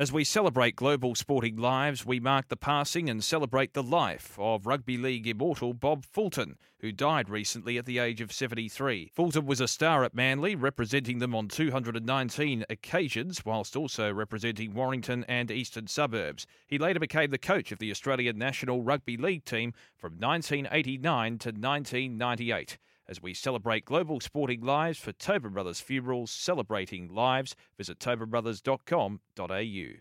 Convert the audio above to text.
As we celebrate global sporting lives, we mark the passing and celebrate the life of rugby league immortal Bob Fulton, who died recently at the age of 73. Fulton was a star at Manly, representing them on 219 occasions, whilst also representing Warrington and eastern suburbs. He later became the coach of the Australian national rugby league team from 1989 to 1998 as we celebrate global sporting lives for Tobin Brothers Funerals, celebrating lives. Visit tobinbrothers.com.au.